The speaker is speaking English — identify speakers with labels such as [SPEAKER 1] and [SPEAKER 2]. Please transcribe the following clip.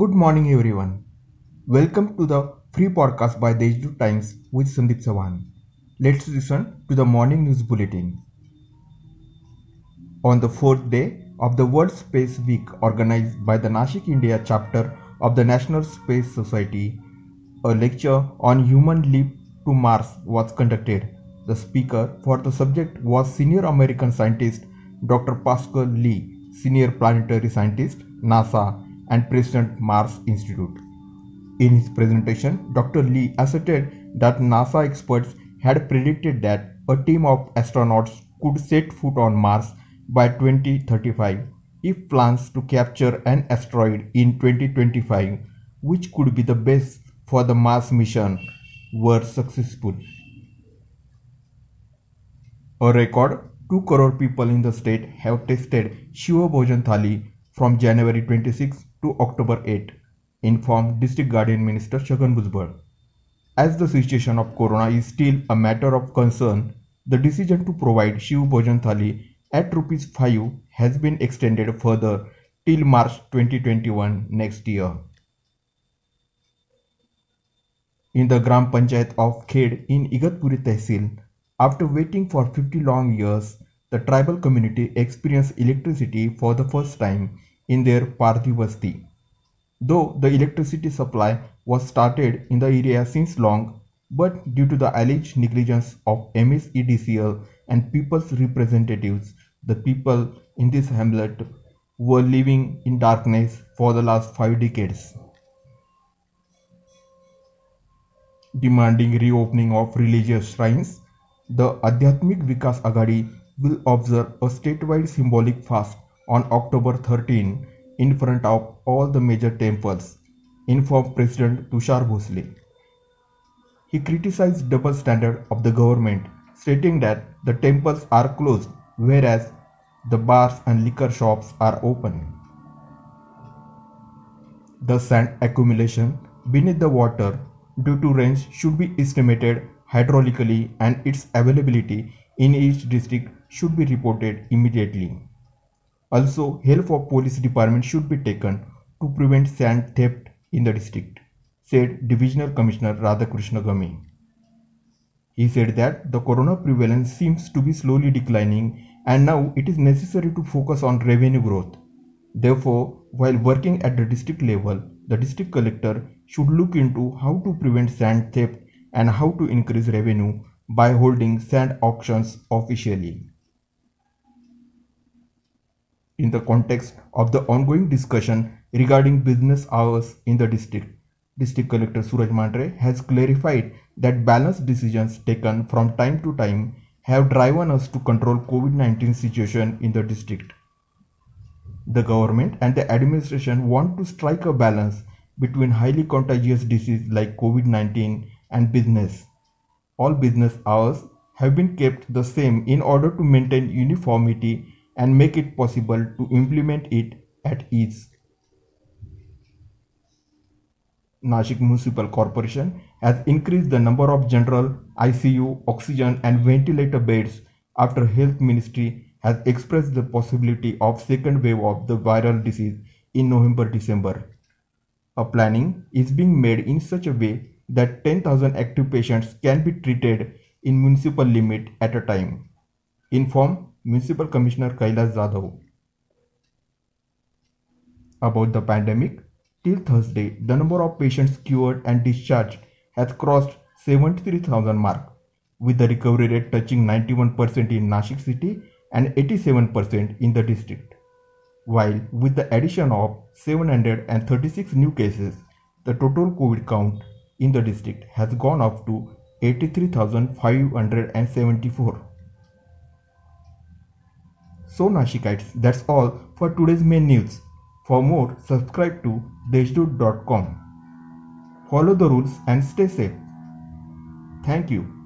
[SPEAKER 1] Good morning, everyone. Welcome to the free podcast by Deshdoot Times with Sandeep Sawan. Let's listen to the morning news bulletin. On the fourth day of the World Space Week organized by the Nashik India chapter of the National Space Society, a lecture on human leap to Mars was conducted. The speaker for the subject was senior American scientist Dr. Pascal Lee, senior planetary scientist, NASA, and President Mars Institute. In his presentation, Dr. Lee asserted that NASA experts had predicted that a team of astronauts could set foot on Mars by 2035 if plans to capture an asteroid in 2025, which could be the best for the Mars mission, were successful. A record 2 crore people in the state have tested Shiv Bhojan Thali from January 26 to October 8, informed District Guardian Minister Chhagan Bhujbal. As the situation of corona is still a matter of concern, the decision to provide Shiv Bhojan Thali at rupees 5 has been extended further till March 2021 next year. In the Gram Panchayat of Khed in Igatpuri Tehsil, after waiting for 50 long years, the tribal community experienced electricity for the first time in their Parthi Though the electricity supply was started in the area since long, but due to the alleged negligence of MSEDCL and people's representatives, the people in this hamlet were living in darkness for the last five decades. Demanding reopening of religious shrines, the Adhyatmik Vikas Aghadi will observe a statewide symbolic fast on October 13 in front of all the major temples, informed President Tushar Bhosle. He criticized double standard of the government, stating that the temples are closed whereas the bars and liquor shops are open. The sand accumulation beneath the water due to rains should be estimated hydraulically and its availability in each district should be reported immediately. Also, help of police department should be taken to prevent sand theft in the district, said Divisional Commissioner Radhakrishna Game. He said that the corona prevalence seems to be slowly declining and now it is necessary to focus on revenue growth. Therefore, while working at the district level, the district collector should look into how to prevent sand theft and how to increase revenue by holding sand auctions officially in the context of the ongoing discussion regarding business hours in the district. District Collector Suraj Mandhare has clarified that balanced decisions taken from time to time have driven us to control COVID-19 situation in the district. The government and the administration want to strike a balance between highly contagious disease like COVID-19 and business. All business hours have been kept the same in order to maintain uniformity and make it possible to implement it at ease. Nashik Municipal Corporation has increased the number of general ICU, oxygen and ventilator beds after Health Ministry has expressed the possibility of second wave of the viral disease in November-December. A planning is being made in such a way that 10,000 active patients can be treated in municipal limit at a time. Inform Municipal Commissioner Kailas Jadhav. About the pandemic, till Thursday, the number of patients cured and discharged has crossed 73,000 mark, with the recovery rate touching 91% in Nashik city and 87% in the district. While with the addition of 736 new cases, the total COVID count in the district has gone up to 83,574. So Nashikites, that's all for today's main news. For more, subscribe to deshdoot.com. Follow the rules and stay safe. Thank you.